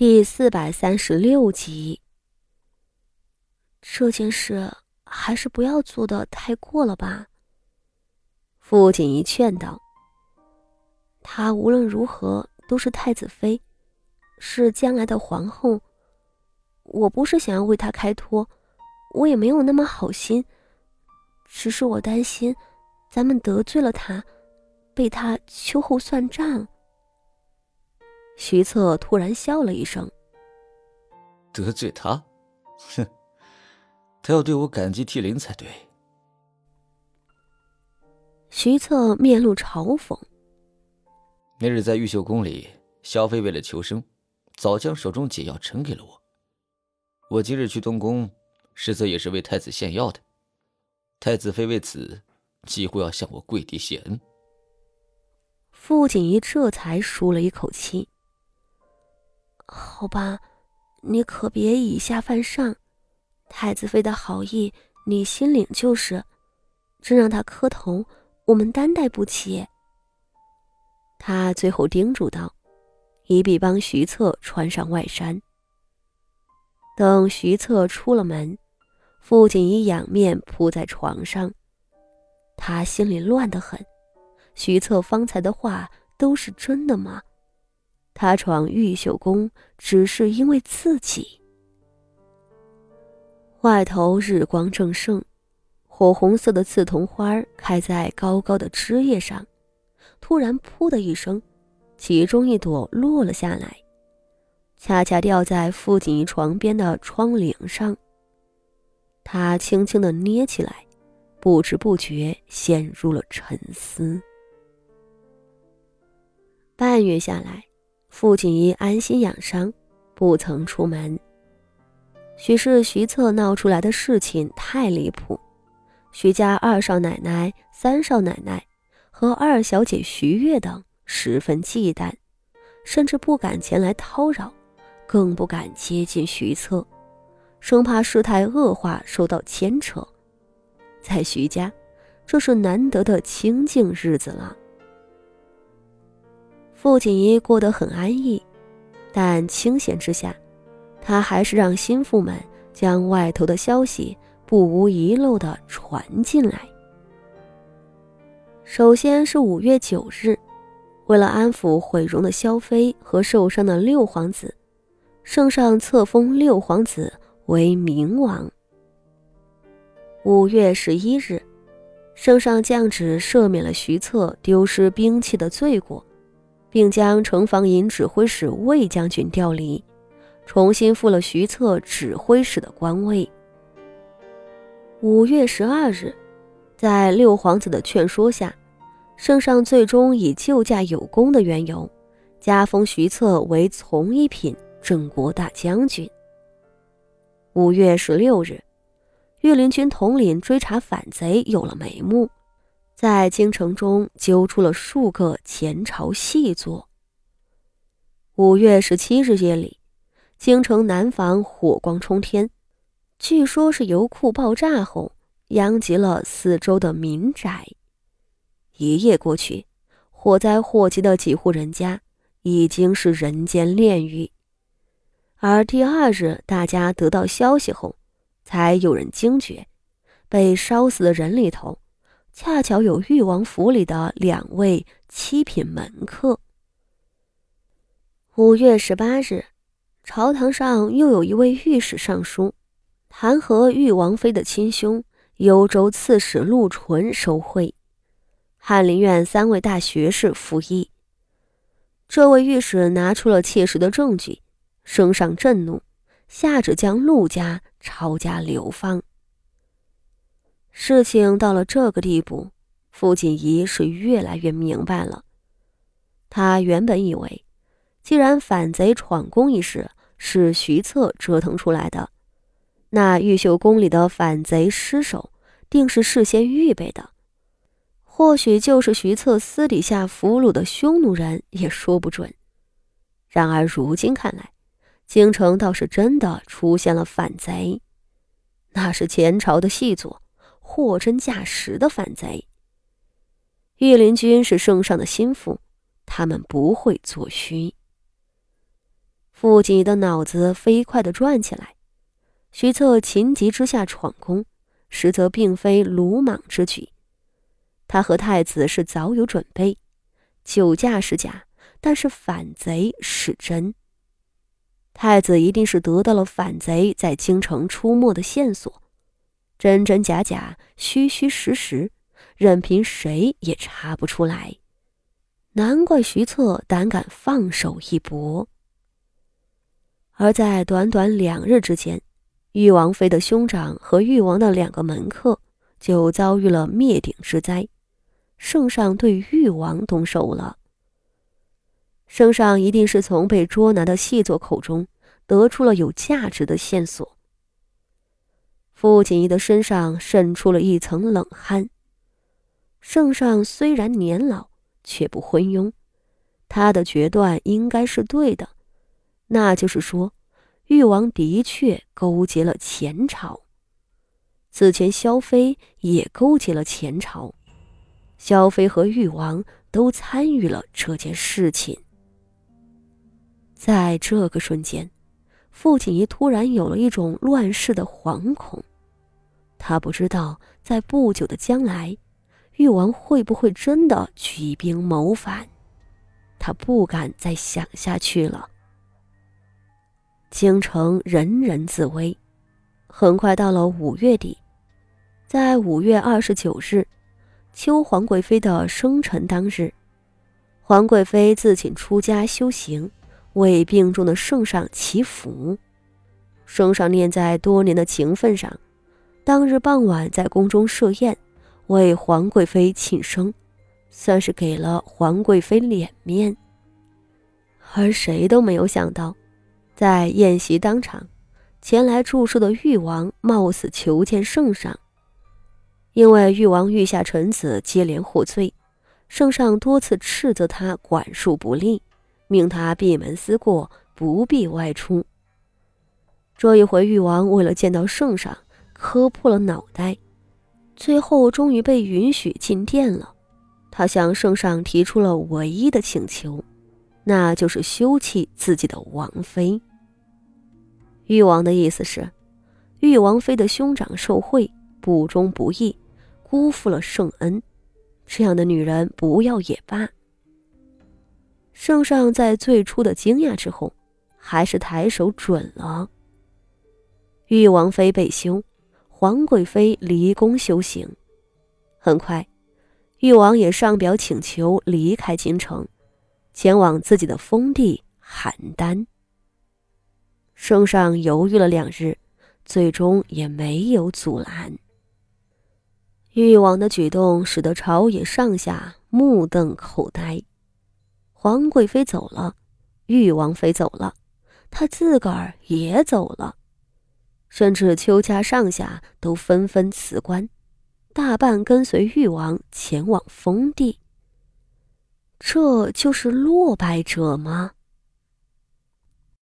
第四百三十六集。这件事还是不要做的太过了吧？傅锦仪劝道。她无论如何都是太子妃，是将来的皇后。我不是想要为她开脱，我也没有那么好心，只是我担心，咱们得罪了她，被她秋后算账。徐策突然笑了一声：“得罪他？哼，他要对我感激涕零才对。”徐策面露嘲讽：“那日在玉秀宫里，萧妃为了求生，早将手中解药呈给了我。我今日去东宫，实则也是为太子献药的。太子妃为此几乎要向我跪地谢恩。”傅锦仪这才舒了一口气。好吧，你可别以下犯上。太子妃的好意，你心领就是。真让他磕头，我们担待不起。他最后叮嘱道，一臂帮徐策穿上外衫。等徐策出了门，傅锦衣仰面扑在床上，他心里乱得很。徐策方才的话都是真的吗？他闯玉秀宫，只是因为自己。外头日光正盛，火红色的刺桐花开在高高的枝叶上。突然，噗的一声，其中一朵落了下来，恰恰掉在傅锦衣床边的窗棂上。他轻轻的捏起来，不知不觉陷入了沉思。半月下来。傅锦衣安心养伤，不曾出门。许是徐策闹出来的事情太离谱，徐家二少奶奶、三少奶奶和二小姐徐月等十分忌惮，甚至不敢前来叨扰，更不敢接近徐策，生怕事态恶化受到牵扯。在徐家，这是难得的清静日子了。傅锦衣过得很安逸，但清闲之下，他还是让心腹们将外头的消息不无遗漏地传进来。首先是五月九日，为了安抚毁容的萧妃和受伤的六皇子，圣上册封六皇子为明王。五月十一日，圣上降旨赦免了徐策丢失兵器的罪过。并将城防营指挥使魏将军调离，重新复了徐策指挥使的官位。五月十二日，在六皇子的劝说下，圣上最终以救驾有功的缘由，加封徐策为从一品镇国大将军。五月十六日，御林军统领追查反贼有了眉目。在京城中揪出了数个前朝细作。五月十七日夜里，京城南房火光冲天，据说是油库爆炸后殃及了四周的民宅。一夜过去，火灾祸及的几户人家已经是人间炼狱。而第二日，大家得到消息后，才有人惊觉，被烧死的人里头。恰巧有誉王府里的两位七品门客。五月十八日，朝堂上又有一位御史上书，弹劾誉王妃的亲兄幽州刺史陆纯受贿，翰林院三位大学士服役。这位御史拿出了切实的证据，升上震怒，下旨将陆家抄家流放。事情到了这个地步，傅锦仪是越来越明白了。他原本以为，既然反贼闯宫一事是徐策折腾出来的，那玉秀宫里的反贼尸首定是事先预备的，或许就是徐策私底下俘虏的匈奴人也说不准。然而如今看来，京城倒是真的出现了反贼，那是前朝的细作。货真价实的反贼。御林军是圣上的心腹，他们不会作虚。傅锦仪的脑子飞快地转起来。徐策情急之下闯宫，实则并非鲁莽之举。他和太子是早有准备，酒驾是假，但是反贼是真。太子一定是得到了反贼在京城出没的线索，真真假假，虚虚实实，任凭谁也查不出来。难怪徐策胆敢放手一搏。而在短短两日之间，誉王妃的兄长和誉王的两个门客就遭遇了灭顶之灾，圣上对誉王动手了。圣上一定是从被捉拿的细作口中得出了有价值的线索。傅锦仪的身上渗出了一层冷汗。圣上虽然年老，却不昏庸，他的决断应该是对的，那就是说。誉王的确勾结了前朝，此前萧妃也勾结了前朝，萧妃和誉王都参与了这件事情。在这个瞬间，傅锦仪突然有了一种乱世的惶恐，他不知道在不久的将来，誉王会不会真的举兵谋反，他不敢再想下去了。京城人人自危，很快到了五月底，在五月二十九日，秋皇贵妃的生辰当日，皇贵妃自请出家修行，为病重的圣上祈福。圣上念在多年的情分上，当日傍晚在宫中设宴，为皇贵妃庆生，算是给了皇贵妃脸面。而谁都没有想到。在宴席当场，前来祝寿的誉王冒死求见圣上。因为誉王御下臣子接连获罪，圣上多次斥责他管束不力，命他闭门思过，不必外出。这一回，誉王为了见到圣上，磕破了脑袋，最后终于被允许进殿了。他向圣上提出了唯一的请求，那就是休弃自己的王妃。誉王的意思是，誉王妃的兄长受贿，不忠不义，辜负了圣恩，这样的女人不要也罢。圣上在最初的惊讶之后，还是抬手准了。誉王妃被休，皇贵妃离宫修行。很快，誉王也上表请求离开京城，前往自己的封地邯郸。圣上犹豫了两日，最终也没有阻拦。誉王的举动使得朝野上下目瞪口呆。皇贵妃走了，誉王妃走了，他自个儿也走了，甚至邱家上下都纷纷辞官，大半跟随誉王前往封地。这就是落败者吗？